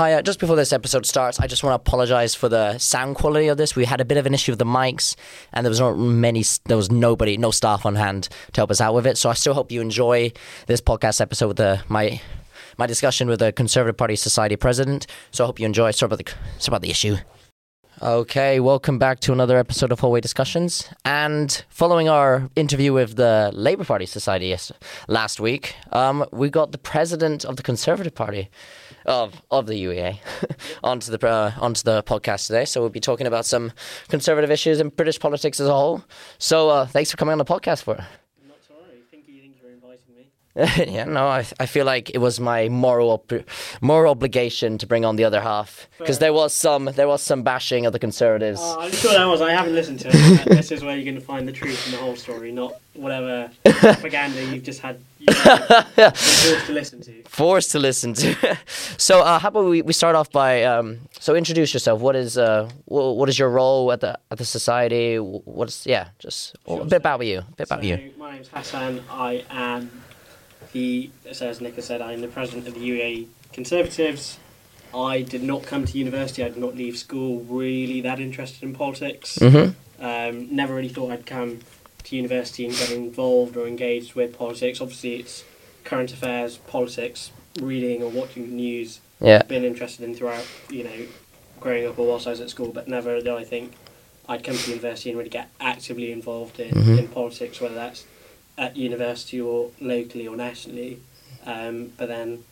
Hi, uh, just before this episode starts, I just want to apologize for the sound quality of this. We had a bit of an issue with the mics, and there was not many, there was nobody, no staff on hand to help us out with it. So I still hope you enjoy this podcast episode with the, my my discussion with the Conservative Party Society president. So I hope you enjoy. Sorry about the sorry about the issue. Okay, welcome back to another episode of Hallway Discussions. And following our interview with the Labour Party Society last week, um, we got the president of the Conservative Party of of the UEA onto the uh, onto the podcast today. So we'll be talking about some conservative issues in British politics as a whole. So uh, thanks for coming on the podcast for. It. Not to worry. Thank you, thank you for inviting me. yeah, no, I, I feel like it was my moral ob- moral obligation to bring on the other half because there was some there was some bashing of the conservatives. Oh, I'm sure that was. I haven't listened to it. this is where you're going to find the truth in the whole story, not whatever propaganda you've just had forced to listen to. Forced to listen to. so, uh, how about we, we start off by um, so introduce yourself. What is uh wh- what is your role at the at the society? What's yeah, just a Sure. bit about you, a bit about you. My name's Hassan. I am the, so as Nick has said, I'm the president of the UEA Conservatives. I did not come to university. I did not leave school really that interested in politics. Mhm. Um, never really thought I'd come to university and get involved or engaged with politics. Obviously, it's current affairs, politics, reading or watching news. Yeah. Been interested in throughout, you know, growing up or whilst I was at school, but never did I think I'd come to university and really get actively involved in, Mhm. in politics, whether that's at university or locally or nationally. Um, but then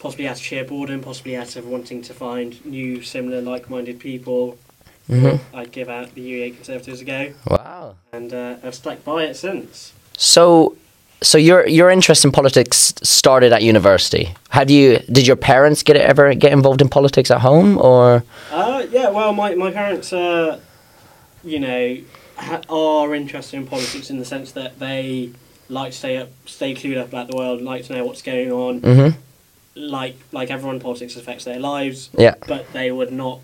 possibly out of sheer boredom, possibly out of wanting to find new, similar, like-minded people, Mhm. I'd give out the UEA Conservatives a go, Wow. And uh, I've stuck by it since. So, so your your interest in politics started at university. Had you did your parents get ever get involved in politics at home or? Uh, yeah, well, my, my parents, uh, you know, ha- are interested in politics in the sense that they like to stay up, stay clued up about the world, like to know what's going on. Mm-hmm. Like like everyone, politics affects their lives, Yeah. but they would not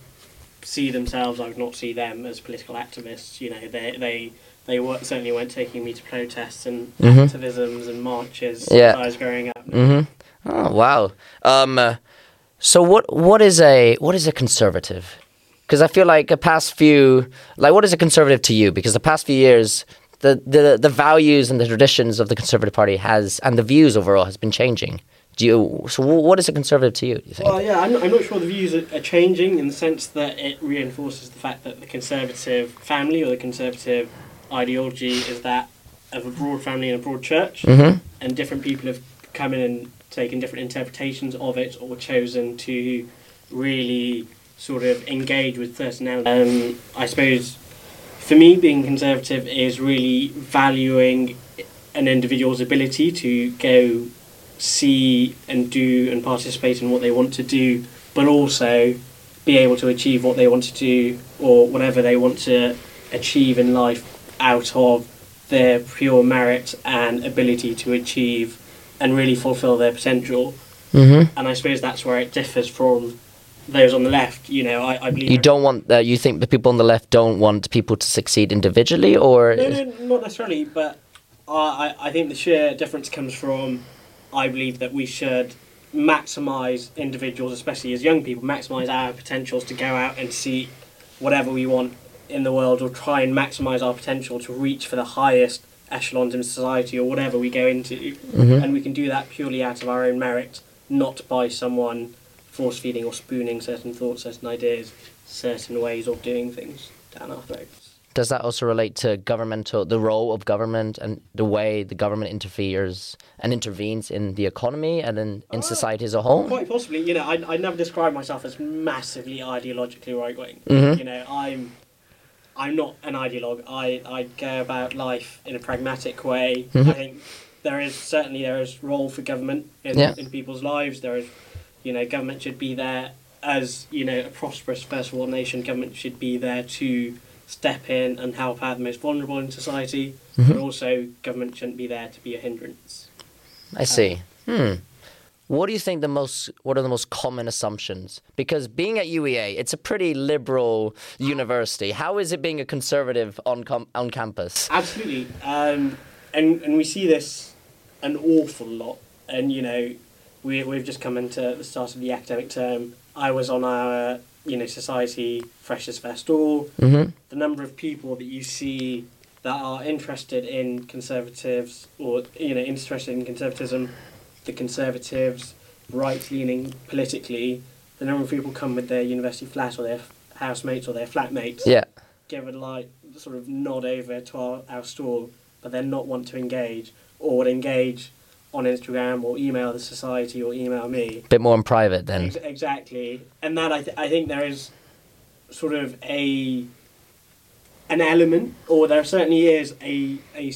see themselves. I would not see them as political activists. You know, they they they were, certainly weren't taking me to protests and Mhm. activisms and marches Yeah. as I was growing up. Mm-hmm. Oh wow. Um, uh, so what what is a what is a conservative? Because I feel like the past few like what is a conservative to you? Because the past few years. The, the the values and the traditions of the Conservative Party has and the views overall has been changing. Do you so what is a conservative to you? Do you think? Well, yeah, I'm not, I'm not sure the views are, are changing in the sense that it reinforces the fact that the conservative family or the conservative ideology is that of a broad family and a broad church, mm-hmm. and different people have come in and taken different interpretations of it or chosen to really sort of engage with certain elements. Um, I suppose for me, being conservative is really valuing an individual's ability to go see and do and participate in what they want to do, but also be able to achieve what they want to do or whatever they want to achieve in life out of their pure merit and ability to achieve and really fulfill their potential. Mm-hmm. And I suppose that's where it differs from those on the left. You know, I, I believe You don't want that. You think the people on the left don't want people to succeed individually, or No, no, not necessarily, but I, I I think the sheer difference comes from I believe that we should maximise individuals, especially as young people, maximise our potentials to go out and see whatever we want in the world or try and maximise our potential to reach for the highest echelons in society or whatever we go into. Mhm. And we can do that purely out of our own merit, not by someone force feeding or spooning certain thoughts, certain ideas, certain ways of doing things down our throats. Does that also relate to governmental, the role of government and the way the government interferes and intervenes in the economy and in, in Ah, society as a whole? Quite possibly, you know, I, I never describe myself as massively ideologically right wing. Mhm. You know, I'm I'm not an ideologue. I, I go about life in a pragmatic way. Mhm. I think there is certainly there is role for government in, Yeah. in people's lives. There is, you know, government should be there as you know a prosperous first world nation. Government should be there to step in and help out the most vulnerable in society. But Mhm. also, government shouldn't be there to be a hindrance. I see. Hmm. What do you think the most? What are the most common assumptions? Because being at UEA, it's a pretty liberal university. How is it being a conservative on com- on campus? Absolutely, um, and and we see this an awful lot. And you know, we we've just come into the start of the academic term. I was on our you know society freshers festival. Mm-hmm. The number of people that you see that are interested in conservatives or you know interested in conservatism, the conservatives, right leaning politically. The number of people come with their university flat or their housemates or their flatmates Yeah. give a like sort of nod over to our, our stall, but then not want to engage or would engage on Instagram or email the society or email me. Bit more in private then. Ex- exactly, and that I, th- I think there is sort of a an element, or there certainly is a a,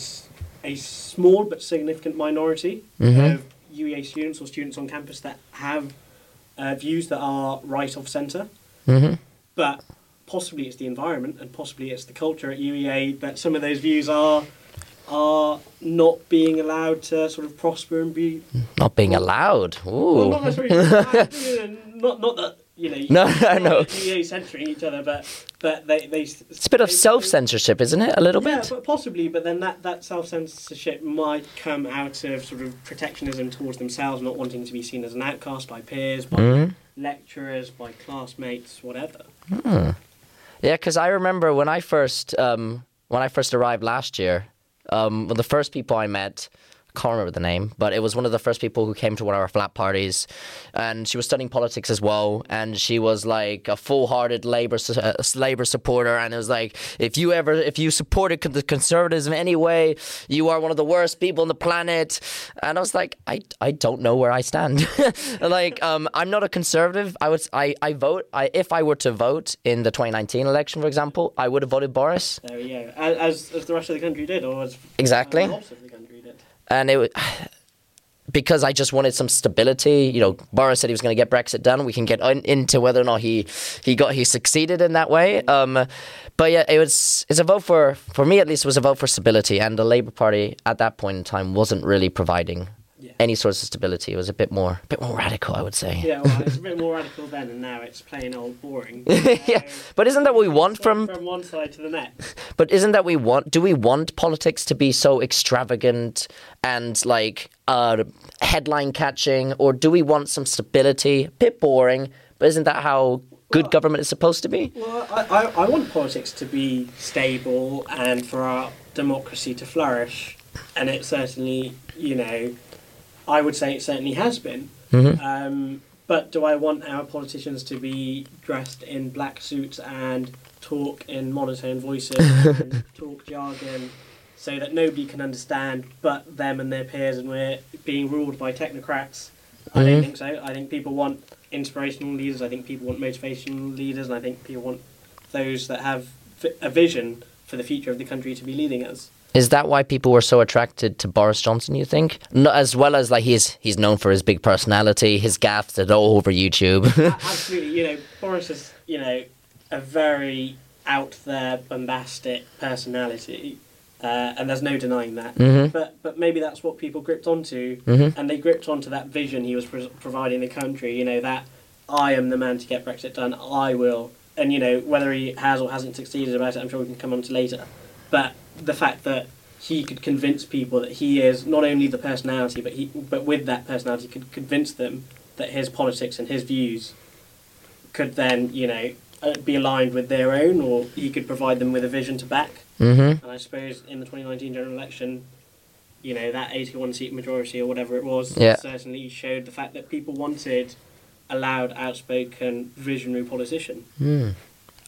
a small but significant minority Mhm. of UEA students or students on campus that have uh, views that are right of centre Mm-hmm. but possibly it's the environment and possibly it's the culture at UEA that some of those views are are not being allowed to sort of prosper and be Not being allowed. well, not necessarily you know, not not that you know No, not no. censoring each other but but they they It's a bit of self censorship, isn't it? A little yeah, bit. but possibly, but then that, that self censorship might come out of sort of protectionism towards themselves, not wanting to be seen as an outcast by peers, by Mhm. lecturers, by classmates, whatever. Yeah, because I remember when I first um, when I first arrived last year, um, of the first people I met, can't remember the name, but it was one of the first people who came to one of our flat parties, and she was studying politics as well, and she was like a full-hearted labor uh, labor supporter, and it was like if you ever if you supported con- the conservatives in any way, you are one of the worst people on the planet, and I was like I, I don't know where I stand, like um, I'm not a conservative. I was I, I vote I if I were to vote in the 2019 election, for example, I would have voted Boris. There we go. As, as, as the rest of the country did, or as Exactly. And it wa- because I just wanted some stability. You know, Boris said he was going to get Brexit done. We can get on, into whether or not he he got he succeeded in that way. Um, but yeah, it was it's a vote for for me at least was a vote for stability, and the Labour Party at that point in time wasn't really providing Yeah. any sort of stability. It was a bit more a bit more radical, I would say. Yeah, well, it's a bit more radical then, and now it's plain old boring. Yeah, but isn't that what we want from from one side to the next? But isn't that we want? Do we want politics to be so extravagant and like uh, headline catching, or do we want some stability? Bit boring, but isn't that how good Well- government is supposed to be? Well, I, I, I want politics to be stable and for our democracy to flourish, and it certainly, you know, I would say it certainly has been. Mhm. Um, but do I want our politicians to be dressed in black suits and talk in monotone voices and talk jargon so that nobody can understand but them and their peers and we're being ruled by technocrats? I Mhm. don't think so. I think people want inspirational leaders. I think people want motivational leaders, and I think people want those that have a vision for the future of the country to be leading us. Is that why people were so attracted to Boris Johnson? You think, no, as well as like he's he's known for his big personality, his gaffes are all over YouTube. Absolutely, you know, Boris is, you know, a very out there, bombastic personality, uh, and there's no denying that. Mhm. But but maybe that's what people gripped onto, Mhm. and they gripped onto that vision he was pro- providing the country. You know that I am the man to get Brexit done. I will, and you know whether he has or hasn't succeeded about it, I'm sure we can come on to later. But the fact that he could convince people that he is not only the personality, but he but with that personality could convince them that his politics and his views could then you know uh, be aligned with their own, or he could provide them with a vision to back. Mm-hmm. And I suppose in the 2019 general election, you know, that 81 seat majority or whatever it was Yeah. certainly showed the fact that people wanted a loud, outspoken, visionary politician.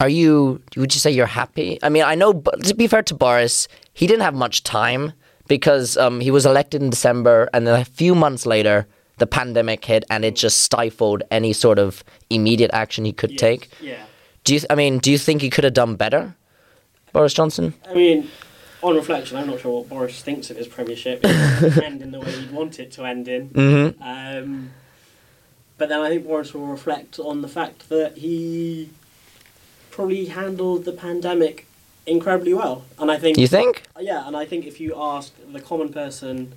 Are you? Would you say you're happy? I mean, I know. To be fair to Boris, he didn't have much time because um, he was elected in December, and then a few months later, the pandemic hit, and it just stifled any sort of immediate action he could Yes, take. Yeah. Do you? I mean, do you think he could have done better, Boris Johnson? I mean, on reflection, I'm not sure what Boris thinks of his premiership. It doesn't end in the way he'd want it to end in. Mm-hmm. Um, but then I think Boris will reflect on the fact that he probably handled the pandemic incredibly well. And I think You think? Yeah, and I think if you ask the common person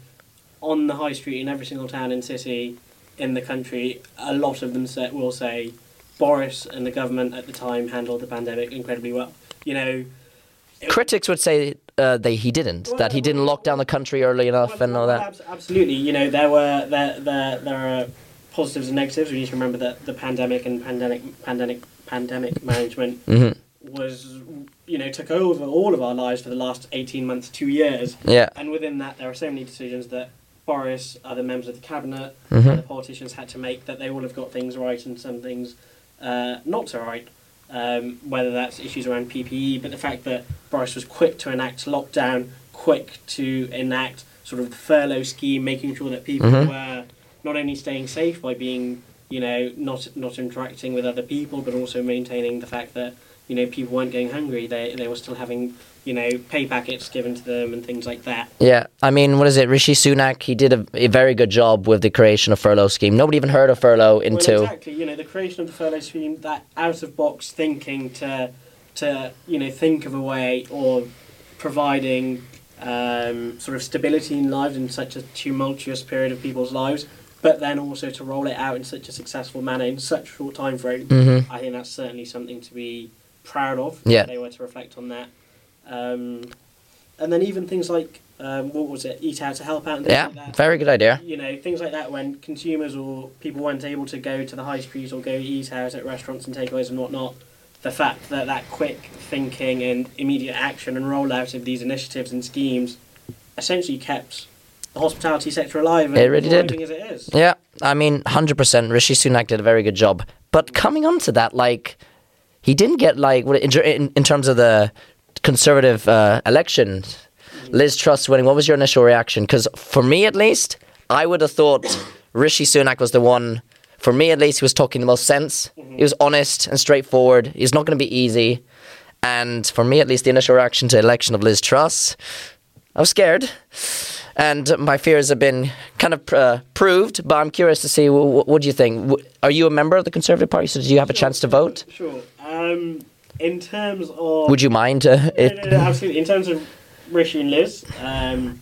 on the high street in every single town and city in the country, a lot of them say, will say Boris and the government at the time handled the pandemic incredibly well. You know, Critics would say uh, they he didn't. that he didn't lock down the country early enough well, and all that. Absolutely, you know there were there there there are positives and negatives. We need to remember that the pandemic and pandemic pandemic pandemic management hmm was you know took over all of our lives for the last 18 months two years Yeah. and within that there are so many decisions that boris other members of the cabinet hmm other politicians had to make that they all have got things right and some things uh, not so right um, whether that's issues around ppe but the fact that boris was quick to enact lockdown quick to enact sort of the furlough scheme making sure that people Mhm. were not only staying safe by being you know not not interacting with other people but also maintaining the fact that you know people weren't going hungry they they were still having you know pay packets given to them and things like that Yeah, I mean, what is it? Rishi Sunak, he did a, a very good job with the creation of furlough scheme. Nobody even heard of furlough well, until exactly you know the creation of the furlough scheme that out of box thinking to to you know think of a way of providing um, sort of stability in lives in such a tumultuous period of people's lives but then also to roll it out in such a successful manner in such a short time frame Mhm. I think that's certainly something to be proud of. Yeah. If they were to reflect on that. Um, and then even things like um, what was it, eat out to help out Yeah, like very good idea. You know, things like that when consumers or people weren't able to go to the high street or go eat out at restaurants and takeaways and whatnot. The fact that that quick thinking and immediate action and rollout of these initiatives and schemes essentially kept the hospitality sector alive. It really did. As it is. Yeah, I mean, 100%. Rishi Sunak did a very good job. But coming on to that, like, he didn't get, like, in, in, terms of the conservative uh, election, Liz Truss winning, what was your initial reaction? Because for me, at least, I would have thought Rishi Sunak was the one. For me, at least, he was talking the most sense. He was honest and straightforward. He's not going to be easy. And for me, at least, the initial reaction to election of Liz Truss, I was scared. And my fears have been kind of uh, proved, but I'm curious to see what, what do you think? Are you a member of the Conservative Party? So, do you have a chance to vote? Sure. Um, in terms of Would you mind uh, No, it? no, no, absolutely. In terms of Rishi and Liz, um,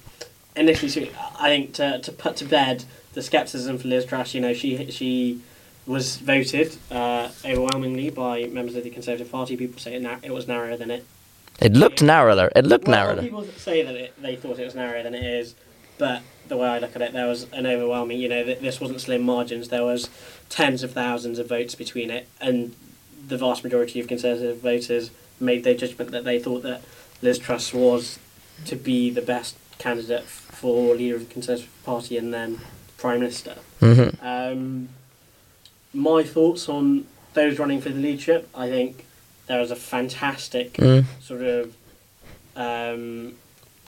initially, so I think to, to put to bed the skepticism for Liz Truss, you know, she she was voted uh, overwhelmingly by members of the Conservative Party. People say it, it was narrower than it. It looked narrower. It looked well, narrower. people say that it, they thought it was narrower than it is, but the way I look at it, there was an overwhelming. You know, th- this wasn't slim margins. There was tens of thousands of votes between it, and the vast majority of Conservative voters made their judgment that they thought that Liz Truss was to be the best candidate for leader of the Conservative Party and then Prime Minister. hmm Um, my thoughts on those running for the leadership, I think there was a fantastic Mm. sort of um,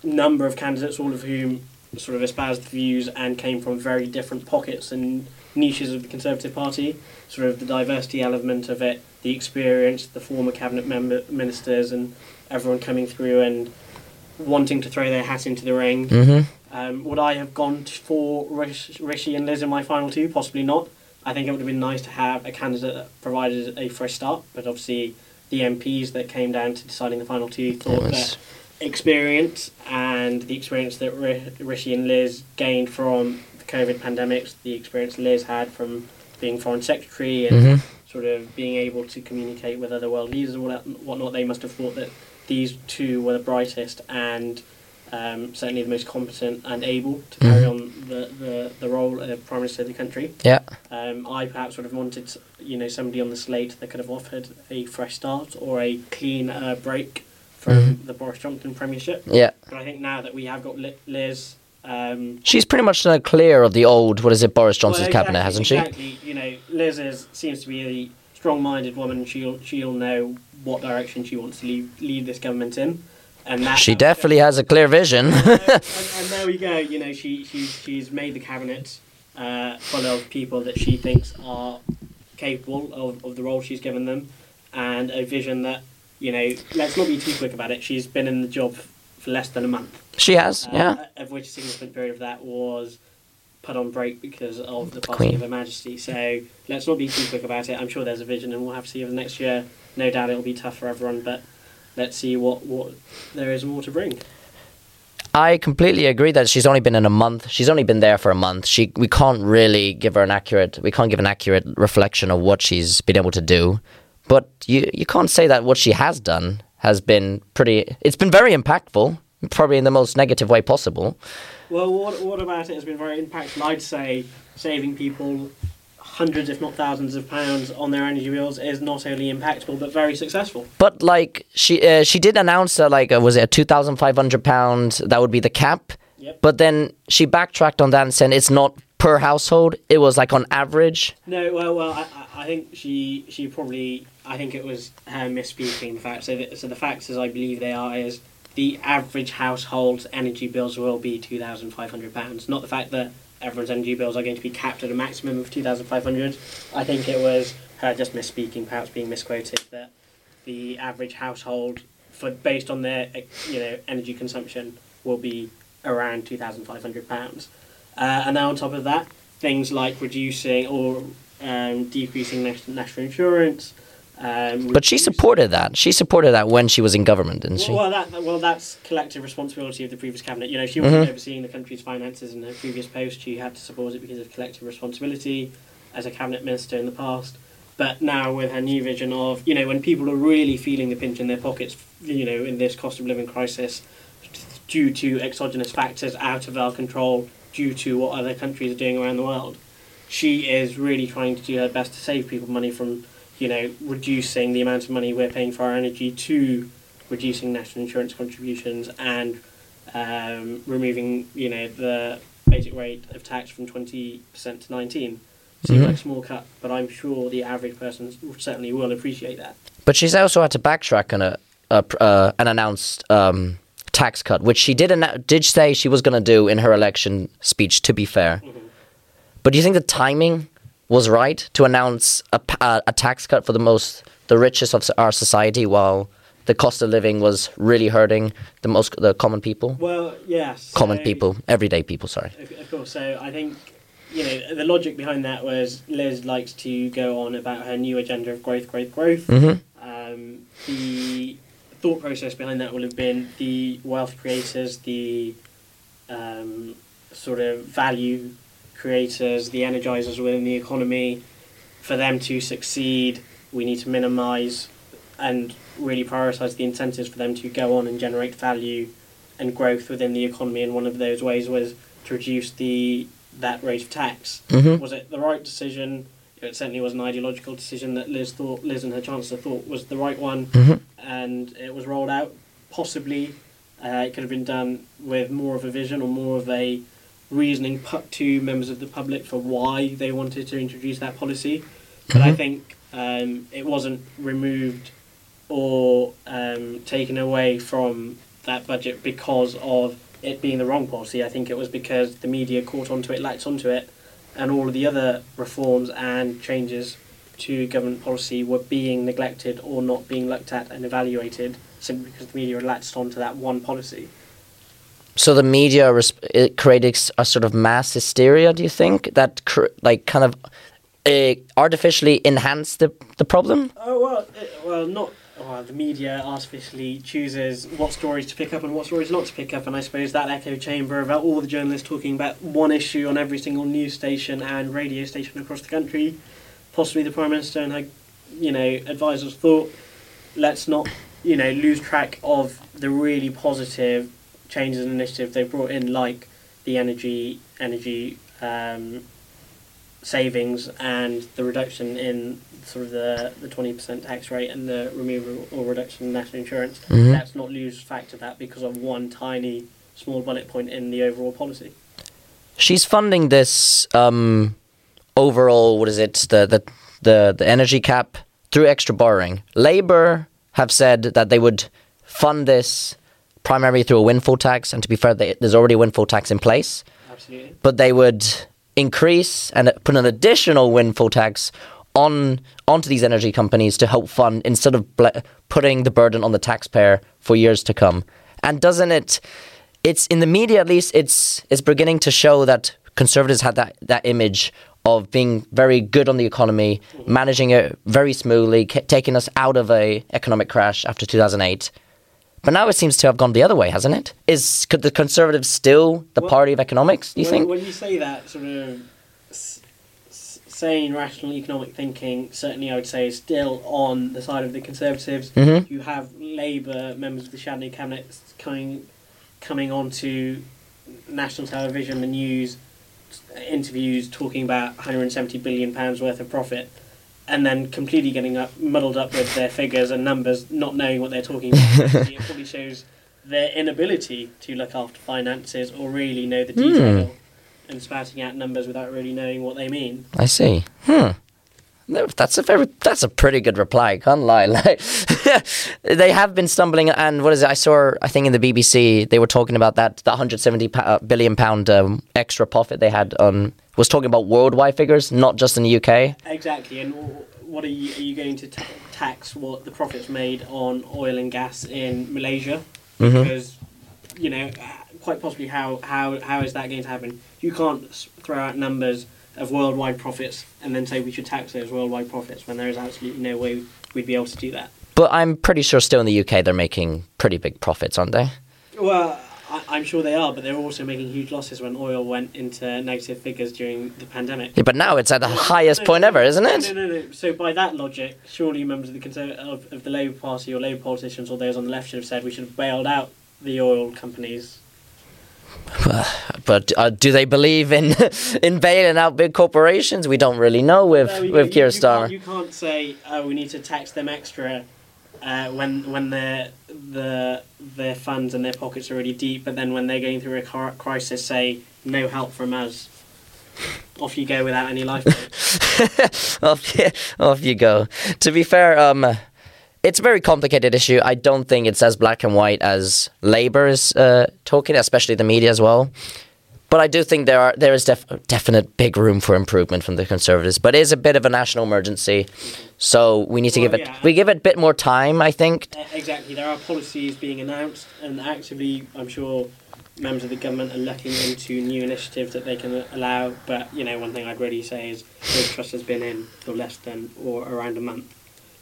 number of candidates, all of whom sort of espoused views and came from very different pockets and niches of the Conservative Party. Sort of the diversity element of it, the experience, the former cabinet member ministers, and everyone coming through and wanting to throw their hat into the ring. hmm Um, would I have gone for Rish- Rishi and Liz in my final two? Possibly not. I think it would have been nice to have a candidate that provided a fresh start, but obviously the MPs that came down to deciding the final two thought that experience and the experience that Rishi and Liz gained from the COVID pandemics, the experience Liz had from being foreign secretary and hmm sort of being able to communicate with other world leaders and whatnot, they must have thought that these two were the brightest and um, certainly the most competent and able to carry Mhm. on the, the, the role of Prime Minister of the country. Yeah. Um, I perhaps would have wanted, you know, somebody on the slate that could have offered a fresh start or a clean uh, break from Mhm. the Boris Johnson premiership. Yeah. But I think now that we have got Liz, um, She's pretty much uh, clear of the old, what is it, Boris Johnson's well, cabinet, hasn't she? Exactly. You know, Liz is, seems to be a strong-minded woman. She'll she'll know what direction she wants to lead, lead this government in, and that She definitely has a clear vision. and, and, there we go. You know, she she she's made the cabinet uh, full of people that she thinks are capable of, of the role she's given them, and a vision that you know. Let's not be too quick about it. She's been in the job for less than a month she has, uh, yeah. Of which a significant period of that was put on break because of the The passing of Her Majesty. So let's not be too quick about it. I'm sure there's a vision, and we'll have to see over the next year. No doubt it'll be tough for everyone, but let's see what, what there is more to bring. I completely agree that she's only been in a month. She's only been there for a month. She we can't really give her an accurate we can't give an accurate reflection of what she's been able to do. But you you can't say that what she has done has been pretty it's been very impactful, probably in the most negative way possible. Well, what, what about it has been very impactful? I'd say saving people hundreds, if not thousands, of pounds on their energy bills is not only impactful but very successful. But like she uh, she did announce that like uh, was it a two thousand five hundred pound that would be the cap. Yep. But then she backtracked on that and said it's not per household. It was like on average. No, well, well, I, I- think she she probably I think it was her misspeaking. The fact so the, so the facts as I believe they are is the average household's energy bills will be two thousand five hundred pounds. Not the fact that everyone's energy bills are going to be capped at a maximum of two thousand five hundred. I think it was her just misspeaking, perhaps being misquoted. That the average household for based on their eh, you know energy consumption will be around two thousand five hundred pounds. Uh, and then on top of that, things like reducing or um, decreasing national insurance. Um, But she supported that. She supported that when she was in government, didn't she? Well, that, well, that's collective responsibility of the previous cabinet. You know, she Mm-hmm. wasn't overseeing the country's finances in her previous post. She had to support it because of collective responsibility as a cabinet minister in the past. But now, with her new vision of, you know, when people are really feeling the pinch in their pockets, you know, in this cost of living crisis, due to exogenous factors out of our control, due to what other countries are doing around the world, she is really trying to do her best to save people money from, you know, reducing the amount of money we're paying for our energy to reducing national insurance contributions and um, removing, you know, the basic rate of tax from 20% to 19 Seems Mhm. like a small cut, but I'm sure the average person certainly will appreciate that. But she's also had to backtrack on a, a uh, an announced um, tax cut, which she did annou- did say she was going to do in her election speech. To be fair, but do you think the timing was right to announce a, uh, a tax cut for the most the richest of our society, while the cost of living was really hurting the most the common people, Well, yes. common so- people, everyday people. Sorry. Of, course. So I think you know the logic behind that was Liz likes to go on about her new agenda of growth, growth, growth. hmm Um, the thought process behind that will have been the wealth creators, the um, sort of value creators, the energizers within the economy. For them to succeed, we need to minimise and really prioritise the incentives for them to go on and generate value and growth within the economy. And one of those ways was to reduce the that rate of tax. hmm Was it the right decision? It certainly was an ideological decision that Liz thought Liz and her chancellor thought was the right one, hmm and it was rolled out. Possibly, uh, it could have been done with more of a vision or more of a reasoning put to members of the public for why they wanted to introduce that policy. But I Mhm. think um, it wasn't removed or um, taken away from that budget because of it being the wrong policy. I think it was because the media caught onto it, latched onto it, and all of the other reforms and changes to government policy were being neglected or not being looked at and evaluated simply because the media had latched onto that one policy. So the media res- it created s- a sort of mass hysteria. Do you think that cr- like kind of uh, artificially enhanced the the problem? Oh well, it, well not. Well, the media artificially chooses what stories to pick up and what stories not to pick up, and I suppose that echo chamber about all the journalists talking about one issue on every single news station and radio station across the country. Possibly the prime minister and her, you know, advisors thought, let's not, you know, lose track of the really positive changes and initiatives they brought in, like the energy energy um, savings and the reduction in sort of the the twenty percent tax rate and the removal or reduction in national insurance. Mhm. Let's not lose fact of that because of one tiny small bullet point in the overall policy. She's funding this um, overall. What is it? The the the the energy cap through extra borrowing. Labor have said that they would fund this primarily through a windfall tax, and to be fair, they, there's already a windfall tax in place. Absolutely. but they would increase and put an additional windfall tax on onto these energy companies to help fund instead of ble- putting the burden on the taxpayer for years to come. And doesn't it? It's in the media at least. It's it's beginning to show that conservatives had that that image of being very good on the economy, mm-hmm. managing it very smoothly, ca- taking us out of a economic crash after 2008. But now it seems to have gone the other way, hasn't it? Is could the Conservatives still the Well, party of economics? Do you when, think? when you say that sort of s- s- sane, rational economic thinking, certainly I would say is still on the side of the Conservatives. Mhm. You have Labour members of the shadow cabinet coming coming onto national television, the news, interviews talking about 170 billion pounds worth of profit, and then completely getting up, muddled up with their figures and numbers, not knowing what they're talking about. it probably shows their inability to look after finances or really know the detail and spouting out numbers without really knowing what they mean. I see. Hmm. No, That's a very that's a pretty good reply. Can't lie. Like, they have been stumbling, and what is it? I saw. I think in the BBC they were talking about that the 170 pa- uh, billion pound um, extra profit they had on was talking about worldwide figures, not just in the UK. Exactly, and what are you, are you going to ta tax what the profits made on oil and gas in Malaysia? Mhm. Because you know, quite possibly, how how how is that going to happen? You can't throw out numbers of worldwide profits and then say we should tax those worldwide profits when there is absolutely no way we'd be able to do that. But I'm pretty sure still in the UK they're making pretty big profits, aren't they? Well, I, I'm sure they are, but they're also making huge losses when oil went into negative figures during the pandemic. Yeah, but now it's at the highest No, point ever, isn't it? No, no, no. So by that logic, surely members of the Conser- of, of the Labour Party or Labour politicians or those on the left should have said we should have bailed out the oil companies. But uh, do they believe in in bailing out big corporations? We don't really know with No, you- with Keir you Starmer. Can't, you can't say oh we need to tax them extra uh, when when their the their funds and their pockets are already deep, but then when they're going through a cri- crisis, say no help from us. Off you go without any life. off, you, off you go. To be fair, um, it's a very complicated issue. I don't think it's as black and white as Labour is uh, talking, especially the media as well. But I do think there are there is def- definite big room for improvement from the Conservatives. But it is a bit of a national emergency, so we need to Well, give it yeah. we give it a bit more time. I think. Exactly. There are policies being announced, and actively, I'm sure members of the government are looking into new initiatives that they can allow. But you know, one thing I'd really say is the Truss has been in for less than or around a month.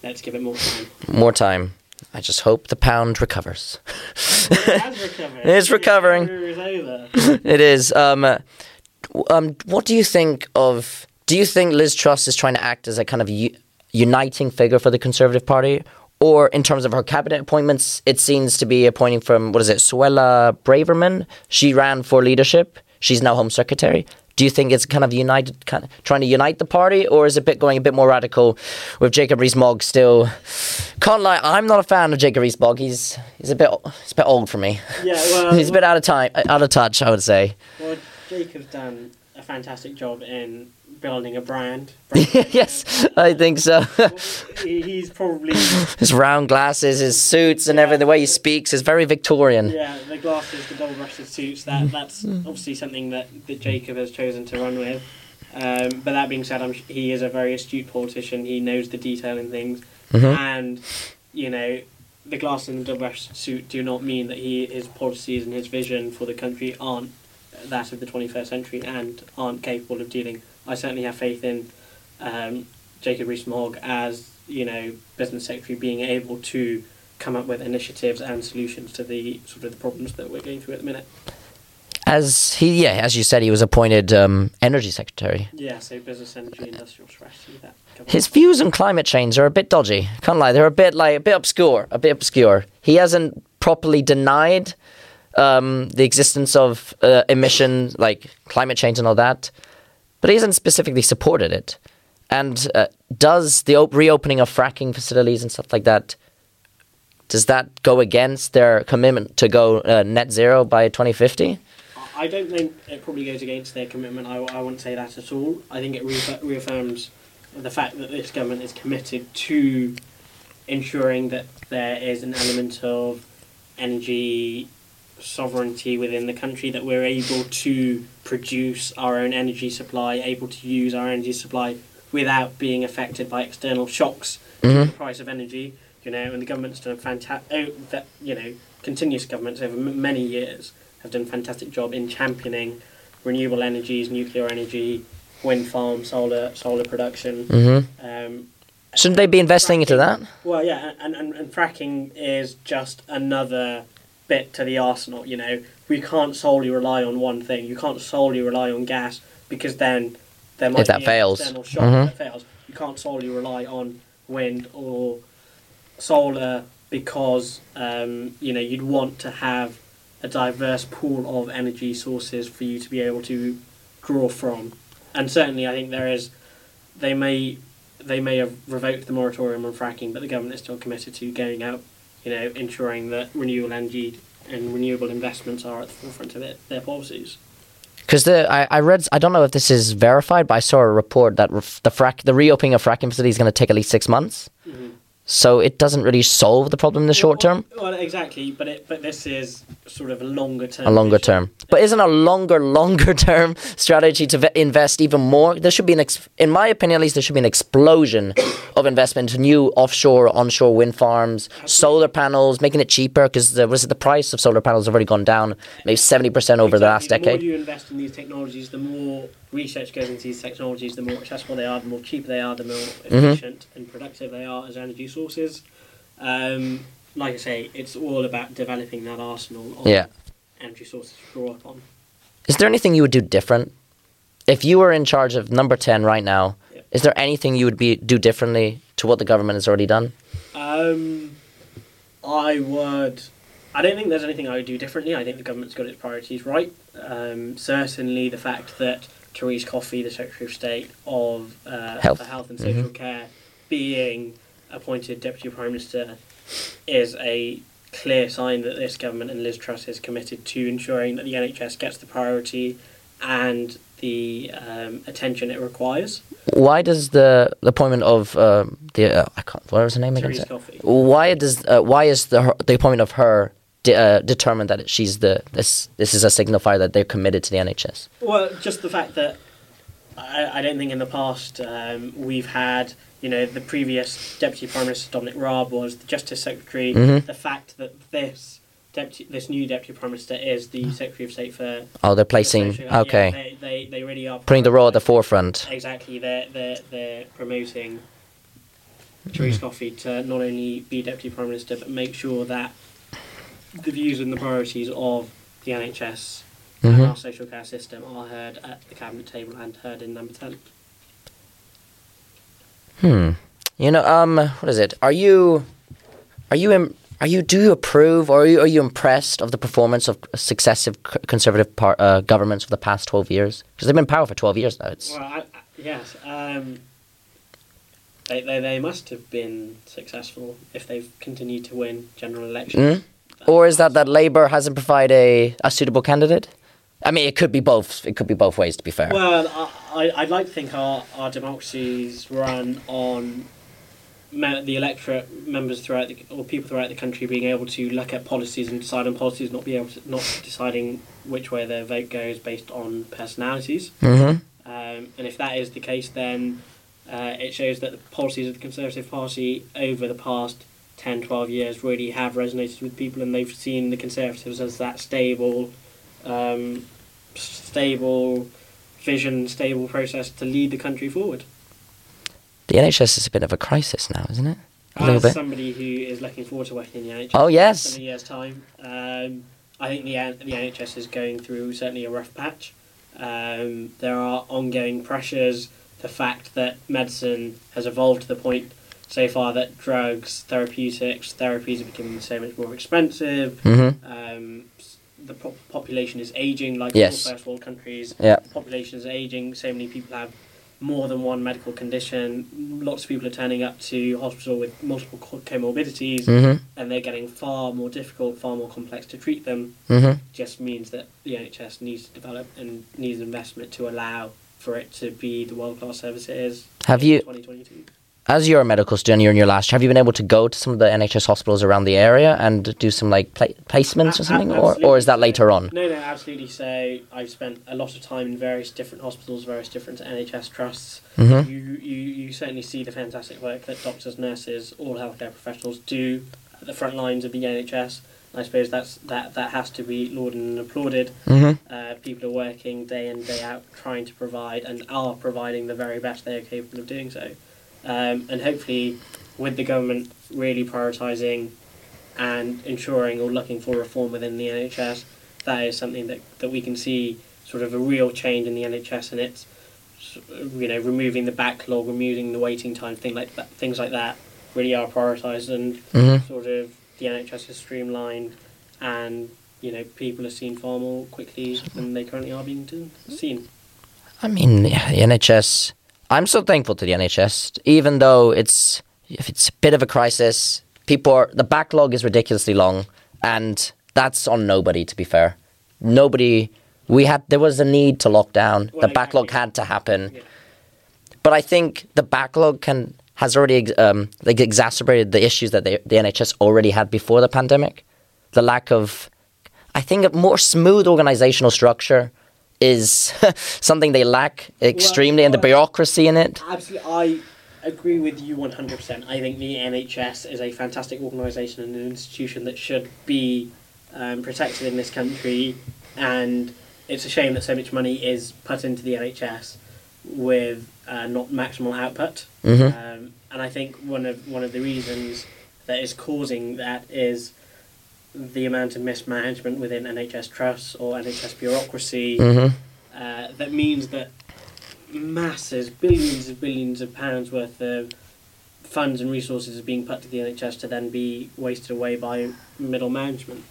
Let's give it more time. More time. I just hope the pound recovers. It has recovered. It's recovering. The is over. it is. Um, uh, um, what do you think of? Do you think Liz Truss is trying to act as a kind of u- uniting figure for the Conservative Party, or in terms of her cabinet appointments, it seems to be appointing from what is it, Suella Braverman? She ran for leadership. She's now Home Secretary. Do you think it's kind of united, kind of trying to unite the party, or is it bit going a bit more radical with Jacob Rees-Mogg still? Can't lie, I'm not a fan of Jacob Rees-Mogg. He's he's a bit he's a bit old for me. Yeah, well, he's a bit out of time, out of touch, I would say. well, Jacob's done a fantastic job in building a brand. yes, I think so. He's probably his round glasses, his suits, and everything. The way he speaks is very Victorian. Yeah, the glasses, the double breasted suits. That that's obviously something that, that Jacob has chosen to run with. Um, but that being said, I'm, he is a very astute politician. He knows the detail in things, Mhm. and you know, the glasses and the double breasted suit do not mean that he his policies and his vision for the country aren't that of the 21st century and aren't capable of dealing. I certainly have faith in um, Jacob Rees-Mogg as you know business secretary being able to come up with initiatives and solutions to the sort of the problems that we're going through at the minute. As he, yeah, as you said, he was appointed um, energy secretary. Yeah, so business, energy, industrial strategy. That His views on climate change are a bit dodgy. Can't lie, they're a bit like a bit obscure. A bit obscure. He hasn't properly denied um, the existence of uh, emission, like climate change and all that, but he hasn't specifically supported it. And uh, does the op- reopening of fracking facilities and stuff like that? Does that go against their commitment to go uh, net zero by 2050? I don't think it probably goes against their commitment. I, I wouldn't say that at all. I think it reaff- reaffirms the fact that this government is committed to ensuring that there is an element of energy sovereignty within the country, that we're able to produce our own energy supply, able to use our energy supply without being affected by external shocks to Mhm. the price of energy. You know, and the government's done a fantastic, oh, you know, continuous governments over m- many years have done a fantastic job in championing renewable energies, nuclear energy, wind farms, solar solar production. hmm Um, Shouldn't they be investing into that? well, yeah, and, and, and fracking is just another bit to the arsenal. You know, we can't solely rely on one thing. You can't solely rely on gas because then there might If that be fails. an external shock Mhm. that fails. You can't solely rely on wind or solar because um, you know you'd want to have a diverse pool of energy sources for you to be able to draw from. And certainly, I think there is. They may they may have revoked the moratorium on fracking, but the government is still committed to going out, you know, ensuring that renewable energy and renewable investments are at the forefront of it, their policies. Because the I, I read I don't know if this is verified, but I saw a report that the frac the reopening of fracking facilities is going to take at least six months. So it doesn't really solve the problem in the short term. Well, exactly, but it, but this is sort of a longer term. A longer term, but isn't a longer, longer term strategy to ve- invest even more? There should be an, ex- in my opinion, at least, there should be an explosion of investment into new offshore, onshore wind farms, solar panels, making it cheaper because the was it the price of solar panels have already gone down maybe seventy percent over the last decade. The more you invest in these technologies, the more research goes into these technologies, the more accessible they are, the more cheaper they are, the more Mm-hmm. efficient and productive they are as energy sources. Um, like I say, it's all about developing that arsenal of Yeah. energy sources to draw upon. Is there anything you would do different if you were in charge of number ten right now? Yeah. Is there anything you would be do differently to what the government has already done? Um, I would. I don't think there's anything I would do differently. I think the government's got its priorities right. Um, certainly, the fact that Therese Coffey, the Secretary of State of uh, Health. for Health and Social Care, being appointed Deputy Prime Minister, is a clear sign that this government and Liz Truss is committed to ensuring that the NHS gets the priority and the um, attention it requires. Why does the, the appointment of um, the uh, I can't what was her name again? Therese Coffey. Why does uh, why is the her, the appointment of her de- uh, determined that she's the this this is a signifier that they're committed to the NHS? Well, just the fact that I, I don't think in the past um, we've had, you know, the previous Deputy Prime Minister Dominic Raab was the Justice Secretary. Mhm. The fact that this deputy, this new Deputy Prime Minister is the Secretary of State for Oh, they're placing Social- yeah, okay, they, they, they really are putting the role at the forefront. Exactly, they're they're they're promoting Mm-hmm. Therese Coffey to not only be Deputy Prime Minister but make sure that the views and the priorities of the NHS and Mhm. our social care system are heard at the cabinet table and heard in number ten. Hmm. You know, um, what is it? Are you, are you, Im- are you? Do you approve, or are you, are you impressed of the performance of successive conservative par- uh, governments for the past twelve years? Because they've been in power for twelve years now. It's Well, I, I, yes, um, they, they they must have been successful if they've continued to win general elections. Mm. Or is that that Labour hasn't provided a, a suitable candidate? I mean, it could be both. It could be both ways. To be fair. Well, I, I'd like to think our, our democracies run on me- the electorate, members throughout the, or people throughout the country being able to look at policies and decide on policies, not be able to, not deciding which way their vote goes based on personalities. mm-hmm. Um, and if that is the case, then uh, it shows that the policies of the Conservative Party over the past 10, 12 years really have resonated with people, and they've seen the Conservatives as that stable, um, stable vision, stable process to lead the country forward. The NHS is a bit of a crisis now, isn't it? A little As bit. somebody who is looking forward to working in the NHS Oh yes. in a year's time, um, I think the the NHS is going through certainly a rough patch. Um, there are ongoing pressures. The fact that medicine has evolved to the point so far that drugs, therapeutics, therapies are becoming so much more expensive. Mm-hmm. Um, the po- population is aging, like Yes. all first world countries. Yeah. The population is aging. So many people have more than one medical condition. Lots of people are turning up to hospital with multiple co- comorbidities, Mm-hmm. and they're getting far more difficult, far more complex to treat them. Mm-hmm. Just means that the NHS needs to develop and needs investment to allow for it to be the world class service it is. Have in you- 2022. As you're a medical student, you're in your last. year, Have you been able to go to some of the NHS hospitals around the area and do some like pla- placements or something, a- or or is that later on? No, no, absolutely. So I've spent a lot of time in various different hospitals, various different NHS trusts. Mm-hmm. You, you, you certainly see the fantastic work that doctors, nurses, all healthcare professionals do at the front lines of the NHS. I suppose that's that that has to be lauded and applauded. Mm-hmm. Uh, people are working day in day out trying to provide and are providing the very best they are capable of doing so. Um, and hopefully, with the government really prioritising and ensuring or looking for reform within the NHS, that is something that, that we can see sort of a real change in the NHS and it's you know removing the backlog, removing the waiting time, thing like that, things like that really are prioritised and Mm-hmm. sort of the NHS is streamlined and you know people are seen far more quickly than they currently are being seen. I mean, the NHS. I'm so thankful to the NHS, even though it's if it's a bit of a crisis. People are the backlog is ridiculously long, and that's on nobody. To be fair, nobody. We had there was a need to lock down. Well, the backlog exactly. had to happen, Yeah. but I think the backlog can has already um, like exacerbated the issues that the, the NHS already had before the pandemic. The lack of, I think, a more smooth organizational structure is something they lack extremely, and the bureaucracy in it. Absolutely, I agree with you one hundred percent. I think the NHS is a fantastic organisation and an institution that should be um, protected in this country, and it's a shame that so much money is put into the NHS with uh, not maximal output. Mhm. Um, and I think one of one of the reasons that is causing that is the amount of mismanagement within NHS trusts or NHS bureaucracy hmm uh, that means that masses, billions of billions of pounds worth of funds and resources are being put to the NHS to then be wasted away by middle management,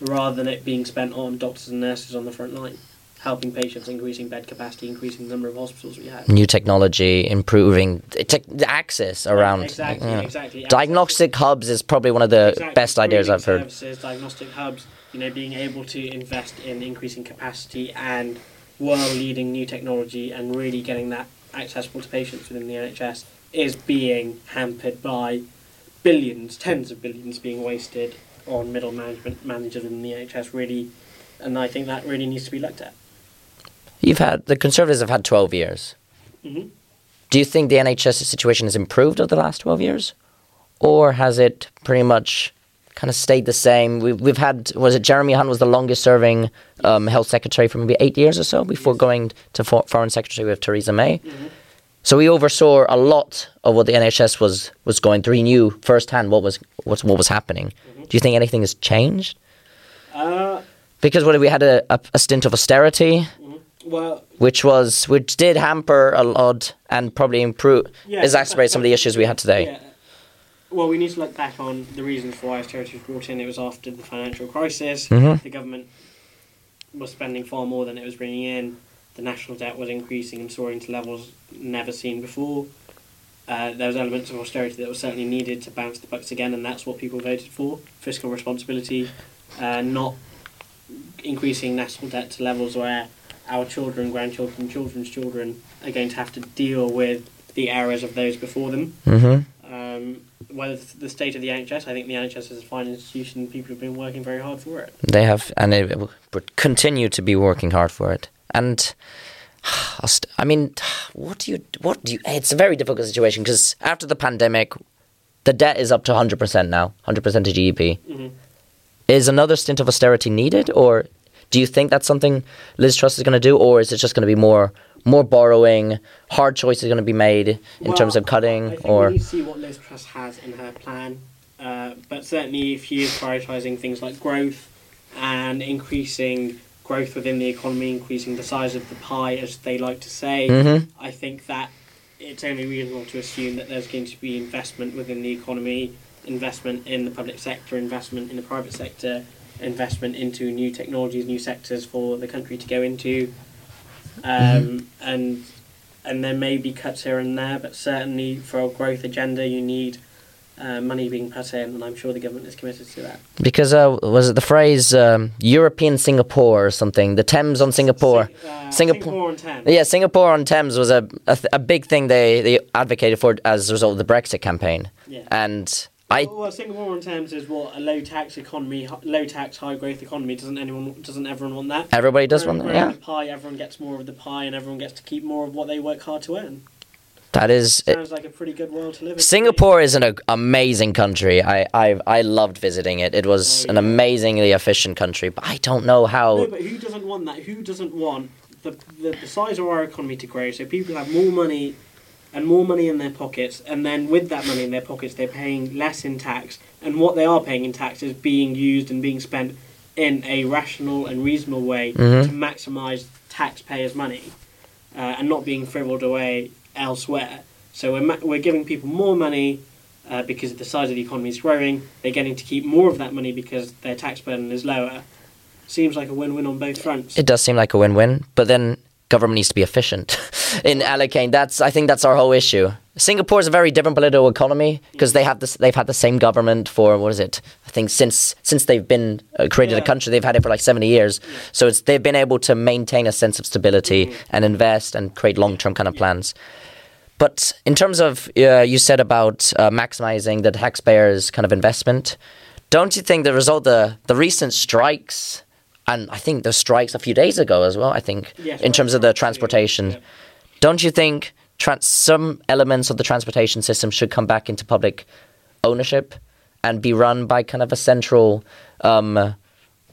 rather than it being spent on doctors and nurses on the front line, helping patients, increasing bed capacity, increasing the number of hospitals we have. New technology, improving the access around. exactly, yeah. exactly. Diagnostic hubs is probably one of the Exactly, best ideas I've heard. Services, diagnostic hubs, you know, being able to invest in increasing capacity and world-leading new technology and really getting that accessible to patients within the NHS is being hampered by billions, tens of billions being wasted on middle management managers within the NHS. Really, and I think that really needs to be looked at. You've had the Conservatives have had twelve years. hmm Do you think the NHS situation has improved over the last 12 years? Or has it pretty much kind of stayed the same? We've, we've had, was it Jeremy Hunt was the longest serving um, health secretary for maybe eight years or so before going to for, foreign secretary with Theresa May? hmm So he oversaw a lot of what the NHS was, was going through. He knew firsthand what was, what, what was happening. Mhm. Do you think anything has changed? Uh, Because what, we had a, a, a stint of austerity. Well, which was which did hamper a lot and probably improve Yeah, exacerbate some of the issues we had today. Yeah. Well, we need to look back on the reasons for why austerity was brought in. It was after the financial crisis. Mhm. The government was spending far more than it was bringing in. The national debt was increasing and soaring to levels never seen before. Uh, there was elements of austerity that were certainly needed to bounce the bucks again, and that's what people voted for: fiscal responsibility, uh, not increasing national debt to levels where our children, grandchildren, children's children are going to have to deal with the errors of those before them. Mm-hmm. Um, whether it's the state of the NHS, I think the NHS is a fine institution. People have been working very hard for it. They have, and they will continue to be working hard for it. And I mean, what do you? What do you? It's a very difficult situation because after the pandemic, the debt is up to hundred percent now, hundred percent of GDP. hmm Is another stint of austerity needed, or do you think that's something Liz Truss is going to do, or is it just going to be more more borrowing, hard choices are going to be made in terms of cutting, or we need to see what Liz Truss has in her plan. Uh, but certainly, if she is prioritising things like growth and increasing growth within the economy, increasing the size of the pie, as they like to say, mm-hmm. I think that it's only reasonable to assume that there's going to be investment within the economy, investment in the public sector, investment in the private sector, investment into new technologies, new sectors for the country to go into, um, and and there may be cuts here and there, but certainly for a growth agenda, you need uh, money being put in, and I'm sure the government is committed to that. because uh, was it the phrase um, European Singapore or something? The Thames on Singapore. Sing- uh, Singapore- Singapore on 10. Yeah, Singapore on Thames was a, a, th- a big thing they, they advocated for as a result of the Brexit campaign. Yeah. And I well, Singapore in terms is what a low tax economy, low tax, high growth economy. Doesn't anyone? Doesn't everyone want that? everybody does Growing- want that. Yeah, The pie. Everyone gets more of the pie, and everyone gets to keep more of what they work hard to earn. that is. It, Sounds like a pretty good world to live in. Singapore is an a- amazing country. I, I I loved visiting it. It was Oh, an amazingly efficient country. But I don't know how. No, but who doesn't want that? Who doesn't want the, the, the size of our economy to grow so people have more money and more money in their pockets, and then with that money in their pockets, they're paying less in tax, and what they are paying in tax is being used and being spent in a rational and reasonable way Mhm. to maximise taxpayers' money uh, and not being frivoled away elsewhere. So we're, ma- we're giving people more money. Uh, because the size of the economy is growing, they're getting to keep more of that money because their tax burden is lower seems like a win-win on both fronts. It does seem like a win-win, but then government needs to be efficient in allocating. That's I think that's our whole issue. Singapore is a very different political economy because they have this. They've had the same government for what is it? I think since since they've been uh, created a country, they've had it for like seventy years. So it's they've been able to maintain a sense of stability and invest and create long term kind of plans. But in terms of uh, you said about uh, maximizing the taxpayers' kind of investment, don't you think the result the the recent strikes and I think the strikes a few days ago as well. I think Yes, in terms of the transportation, yeah. don't you think trans- some elements of the transportation system should come back into public ownership and be run by kind of a central um,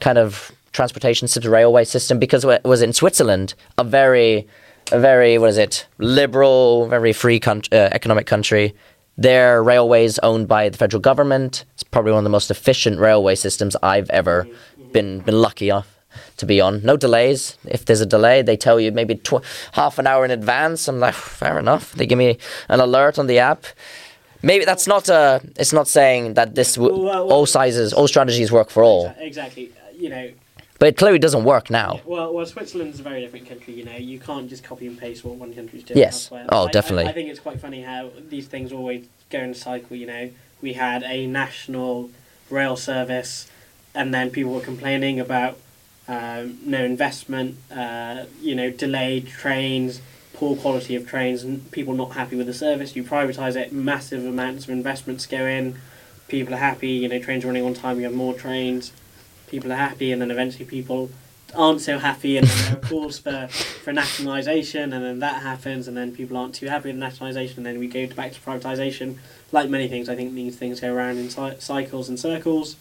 kind of transportation system, railway system? Because it was in Switzerland a very, a very what is it, liberal, very free country, uh, economic country. Their railways owned by the federal government. It's probably one of the most efficient railway systems I've ever been been lucky off to be on. No delays. If there's a delay, they tell you maybe tw- half an hour in advance. I'm like, fair enough. They give me an alert on the app. Maybe that's not a. It's not saying that this w- Well, well, well- all sizes, all strategies work for all, Exactly. Uh, You know, but it clearly doesn't work now. Well, well, Switzerland's a very different country. You know, you can't just copy and paste what one country's doing. Yes. elsewhere. Oh, I- I- definitely. I, think it's quite funny how these things always go in a cycle. You know, we had a national rail service, and then people were complaining about um, no investment. Uh, you know, delayed trains, poor quality of trains, and people not happy with the service. You privatise it, massive amounts of investments go in. People are happy. You know, trains running on time. You have more trains people are happy, and then eventually people aren't so happy, and then there are calls for, for nationalisation, and then that happens, and then people aren't too happy with nationalisation, and then we go back to privatisation. Like many things, I think these things go around in cy- cycles and circles.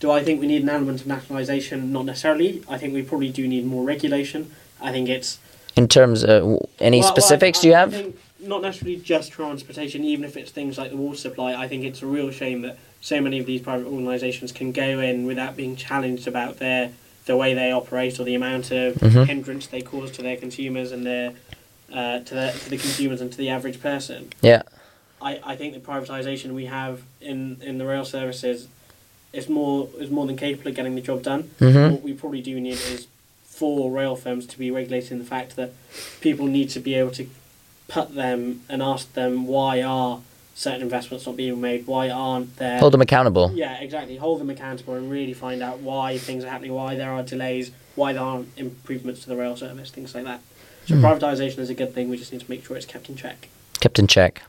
Do I think we need an element of nationalisation? Not necessarily. I think we probably do need more regulation. I think it's In terms of any well, well, specifics I- do you I have? think not necessarily just transportation, even if it's things like the water supply. I think it's a real shame that so many of these private organisations can go in without being challenged about their the way they operate or the amount of Mhm. hindrance they cause to their consumers and their uh, to the to the consumers and to the average person. Yeah. I, I think the privatisation we have in, in the rail services is more is more than capable of getting the job done. Mhm. What we probably do need is for rail firms to be regulated in the fact that people need to be able to put them and ask them why are certain investments not being made, why aren't there Hold them accountable. yeah, exactly. Hold them accountable and really find out why things are happening, why there are delays, why there aren't improvements to the rail service, things like that. So Hmm. privatisation is a good thing. We just need to make sure it's kept in check. kept in check.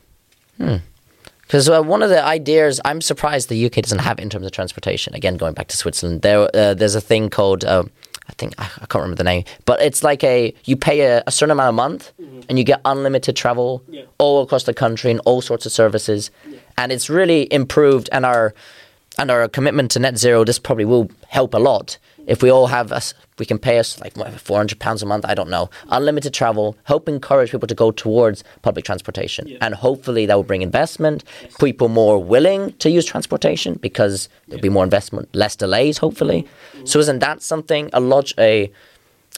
Because uh, one of the ideas I'm surprised the UK doesn't have in terms of transportation. Again, going back to Switzerland, there uh, there's a thing called uh, I think I, I can't remember the name, but it's like a you pay a, a certain amount a month and you get unlimited travel Yeah. all across the country and all sorts of services, Yeah. and it's really improved. And our and our commitment to net zero, this probably will help a lot if we all have us. We can pay us like four hundred pounds a month. I don't know. Unlimited travel. Help encourage people to go towards public transportation, Yeah. and hopefully that will bring investment. People more willing to use transportation because there'll be more investment, less delays. Hopefully. Mm-hmm. So isn't that something a lodge a?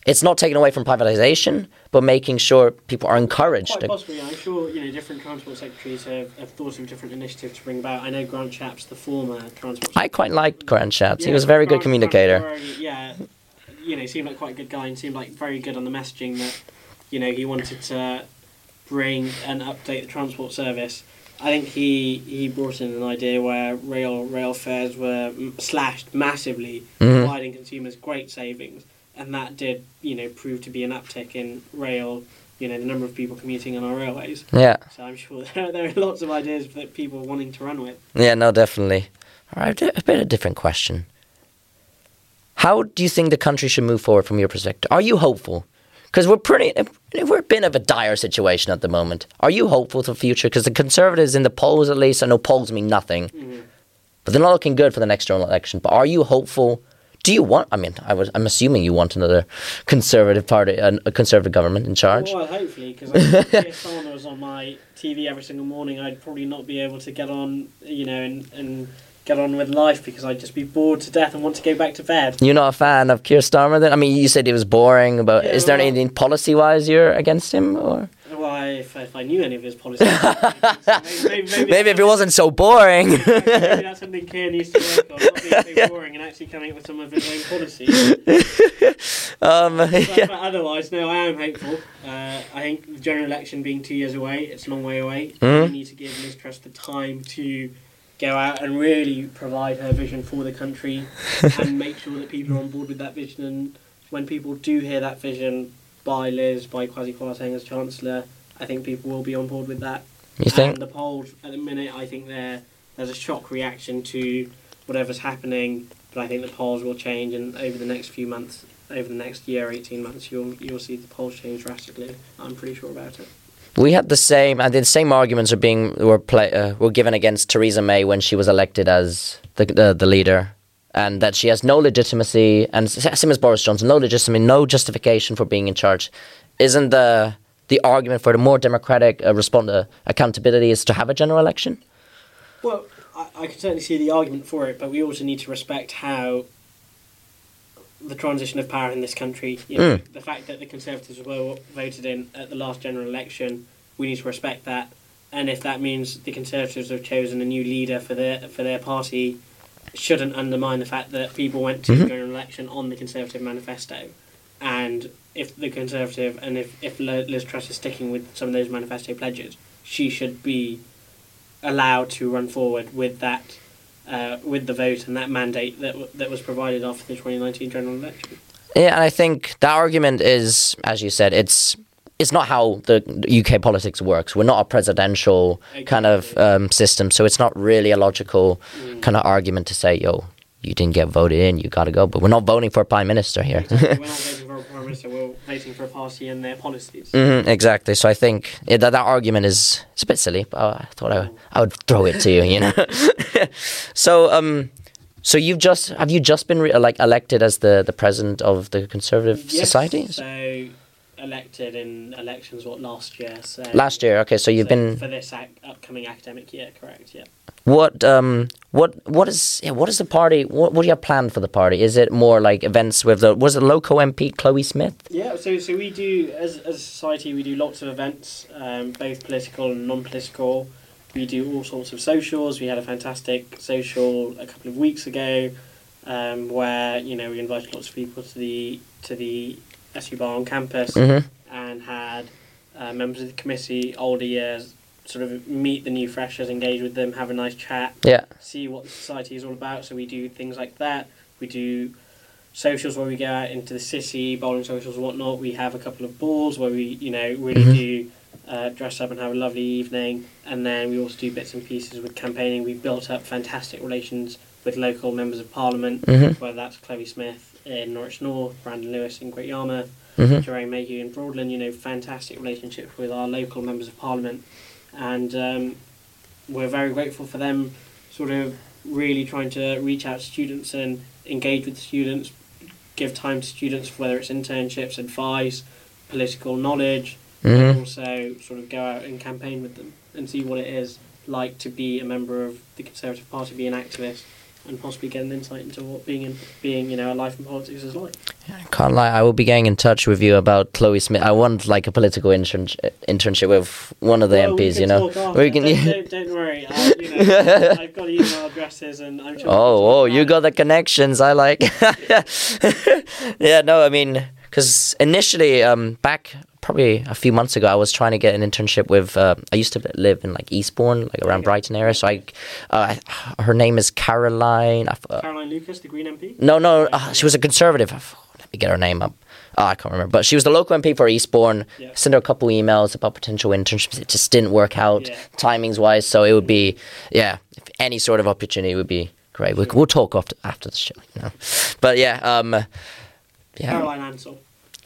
It's not taken away from privatization, but making sure people are encouraged. Quite to- possibly. I'm sure you know different transport secretaries have, have thought of different initiatives to bring about. I know Grant Shapps, the former transport. I quite liked Grant Shapps. he was a very good Grant- Grant communicator. Ferrari, yeah, you know, seemed like quite a good guy and seemed like very good on the messaging that, you know, he wanted to bring and update the transport service. I think he he brought in an idea where rail rail fares were slashed massively, Mhm. providing consumers great savings, and that did you know prove to be an uptick in rail. You know, the number of people commuting on our railways. Yeah. So I'm sure there, there are lots of ideas that people are wanting to run with. Yeah, no, definitely. All right, a bit of a different question. How do you think the country should move forward from your perspective? Are you hopeful? Because we're pretty, we're a bit of a dire situation at the moment. Are you hopeful for the future? Because the Conservatives in the polls, at least, I know polls mean nothing, Mhm. but they're not looking good for the next general election. But are you hopeful? Do you want? I mean, I was, I'm assuming you want another Conservative party, a, a Conservative government in charge. Well, hopefully, because if someone was on my TV every single morning, I'd probably not be able to get on, you know, and, and get on with life because I'd just be bored to death and want to go back to bed. You're not a fan of Keir Starmer, then? I mean, you said he was boring, but Yeah, is there well- anything policy-wise you're against him, or? If, if I knew any of his policies. maybe, maybe, Maybe if it wasn't so boring. maybe that's something Keir needs to work on, not being so boring and actually coming up with some of his own policies. um, But, yeah. but otherwise, no, I am hopeful. Uh, I think the general election being two years away, it's a long way away. Mhm. We need to give Liz Truss the time to go out and really provide her vision for the country and make sure that people are on board with that vision. And when people do hear that vision by Liz, by Kwasi Kwarteng as Chancellor, I think people will be on board with that. You think? And the polls at the minute, I think there there's a shock reaction to whatever's happening, but I think the polls will change, and over the next few months, over the next year, eighteen months, you'll you'll see the polls change drastically. I'm pretty sure about it. We had the same, and the same arguments are being were play, uh, were given against Theresa May when she was elected as the the, the leader, and that she has no legitimacy, and same as Boris Johnson, no legitimacy, no justification for being in charge. Isn't the the argument for the more democratic uh, respond uh, accountability is to have a general election? Well, I, I can certainly see the argument for it, but we also need to respect how the transition of power in this country, you know, the fact that the Conservatives were voted in at the last general election, we need to respect that. And if that means the Conservatives have chosen a new leader for their for their party, shouldn't undermine the fact that people went to the Mhm. general election on the Conservative manifesto. And if the Conservative and if, if Liz Truss is sticking with some of those manifesto pledges, she should be allowed to run forward with that, uh, with the vote and that mandate that w- that was provided after the 2019 general election. Yeah, and I think that argument is, as you said, it's it's not how the UK politics works. We're not a presidential kind of um, system, so it's not really a logical Mm. kind of argument to say, "Yo, you didn't get voted in, you got to go." But we're not voting for a prime minister here. Exactly. we're not voting for a prime minister. We're voting for a party and their policies. hmm exactly. So I think yeah, that that argument is it's a bit silly, but I thought I would, I would throw it to you. You know. so um, so you've just have you just been re- like elected as the the president of the Conservative Yes, Society? So elected in elections what last year? So Last year, okay. So you've so been for this ac- upcoming academic year, correct? Yeah. What um what what is yeah, what is the party? What what do you have planned for the party? Is it more like events with the was it local MP Chloe Smith? Yeah, so so we do as as a society we do lots of events, um, both political and non-political. We do all sorts of socials. We had a fantastic social a couple of weeks ago, um, where you know we invited lots of people to the to the SU bar on campus Mm-hmm. and had uh, members of the committee, older years, sort of meet the new freshers, engage with them, have a nice chat, Yeah. see what the society is all about. So we do things like that. We do socials where we go out into the city, bowling socials and whatnot. We have a couple of balls where we, you know, really Mhm. do uh, dress up and have a lovely evening. And then we also do bits and pieces with campaigning. We've built up fantastic relations with local members of parliament, Mm-hmm. whether that's Chloe Smith in Norwich North, Brandon Lewis in Great Yarmouth, Mm-hmm. Jerome Mayhew in Broadland, you know, fantastic relationships with our local members of parliament, and um, we're very grateful for them sort of really trying to reach out to students and engage with students, give time to students, whether it's internships, advice, political knowledge, Mm-hmm. also sort of go out and campaign with them and see what it is like to be a member of the Conservative Party, be an activist, and possibly get an insight into what being in being you know a life in politics is like. Can't lie, I will be getting in touch with you about Chloe Smith. I want like a political intern- internship with one of the Well, we MPs. You know, we can. Don't, don't, don't worry. I, you know, I've got email addresses, and I'm sure. Oh, oh, you got the connections. I like. yeah, no, I mean, because initially, um, back probably a few months ago, I was trying to get an internship with. Uh, I used to live in like Eastbourne, like around Okay. Brighton area. So I, uh, her name is Caroline. Uh, Caroline Lucas, the Green MP. no, no, uh, she was a conservative. Let me get her name up. Oh, I can't remember, but she was the local MP for Eastbourne. Yeah. Sent her a couple emails about potential internships. It just didn't work out Yeah. timings wise. So it would be, yeah, if any sort of opportunity would be great. We, we'll talk after after the show, you know. But yeah, um, yeah, Caroline Ansell.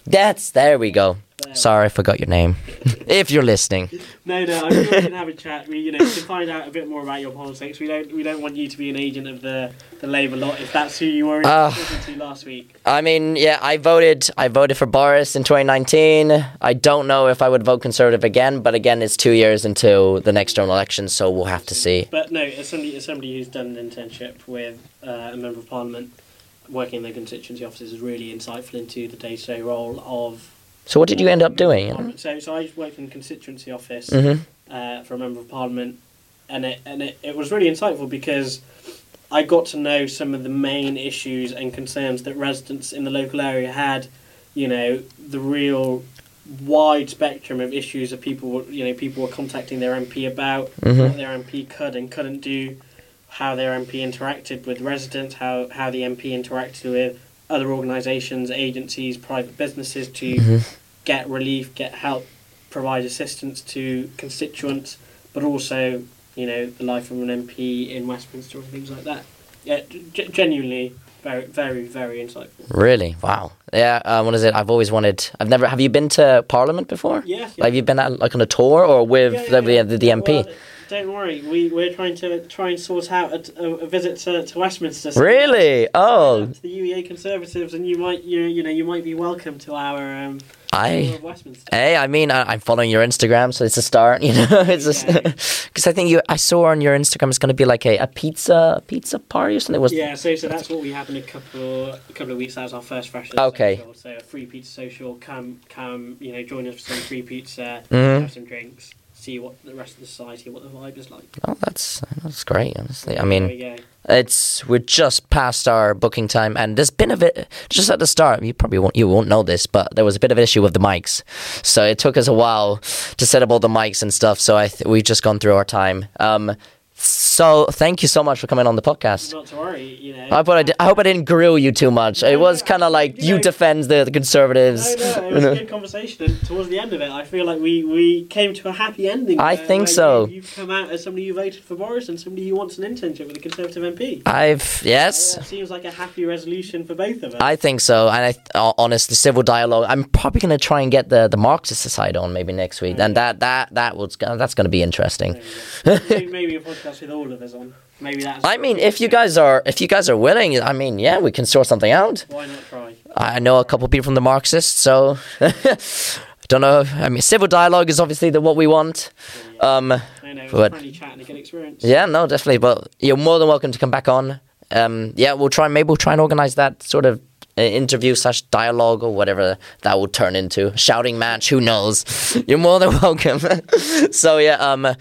that's there we go. There. Sorry, I forgot your name. if you're listening, No, no, I'm we can have a chat. We, you know, to find out a bit more about your politics. We don't, we don't want you to be an agent of the, the Labour lot. If that's who you were talking to last week. I mean, yeah, I voted. I voted for Boris in 2019. I don't know if I would vote Conservative again, but again, it's two years until the next general election, so we'll have to see. But no, as somebody, as somebody who's done an internship with uh, a member of parliament, working in the constituency offices is really insightful into the day-to-day role of So what did you end up doing? So, so I worked in the constituency office Mhm. uh, for a member of parliament, and it and it, it was really insightful because I got to know some of the main issues and concerns that residents in the local area had. You know, the real wide spectrum of issues that people were, you know people were contacting their MP about Mhm. what their MP could and couldn't do, how their MP interacted with residents, how how the MP interacted with other organisations, agencies, private businesses to Mhm. get relief, get help, provide assistance to constituents, but also you know the life of an MP in Westminster and things like that. Yeah, g- genuinely very very very insightful. Really? Wow. Yeah. Uh, what is it? I've always wanted. I've never. Have you been to Parliament before? Yeah, Have you been at, like on a tour or with Yeah, yeah, the, the the MP? Well, don't worry, we we're trying to try and sort out a, a, a visit to, to Westminster. So really? Oh, to the UEA Conservatives, and you might you you know you might be welcome to our um, I. Hey, I mean, I, I'm following your Instagram, so it's a start. You know, it's Yeah. because I think you. I saw on your Instagram it's going to be like a, a pizza a pizza party or something. Was Yeah, so so that's what we have in a couple a couple of weeks. That was our first fresh. Okay. Social. So a free pizza social. Come come, you know, join us for some free pizza. Mhm. Have some drinks. See what the rest of the society, what the vibe is like. Oh, that's that's great. Honestly, I mean, we it's we're just past our booking time, and there's been a bit just at the start. You probably won't you won't know this, but there was a bit of an issue with the mics, so it took us a while to set up all the mics and stuff. So I th- we've just gone through our time. Um, so thank you so much for coming on the podcast. Not to worry, you know. I hope I, I hope I didn't grill you too much. No, it was kind of like you you know- defend the, the conservatives. No, no, it was a good conversation, and towards the end of it, I feel like we, we came to a happy ending. I where- think where so. You, you've come out as somebody who voted for Boris and somebody who wants an internship with a Conservative MP. I've yes. That seems like a happy resolution for both of us. I think so, and I honestly, civil dialogue. I'm probably gonna try and get the, the Marxist side on maybe next week, and that that that was that's gonna be interesting. There you go. maybe, maybe with all of us on. Maybe that's. I mean, if you guys are if you guys are willing, I mean, yeah, we can sort something out. Why not try? I know a couple people from the Marxists, so I don't know. I mean, civil dialogue is obviously the what we want. Um, I know, but- a chat and a good experience. yeah, no, definitely. But you're more than welcome to come back on. Um, yeah, we'll try. Maybe we'll try and organize that sort of uh, interview slash dialogue or whatever that will turn into. Shouting match. Who knows? You're more than welcome. so yeah. Um,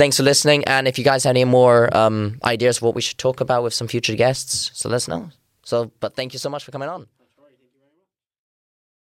thanks for listening. And if you guys have any more um ideas of what we should talk about with some future guests, so let us know. So, but thank you so much for coming on.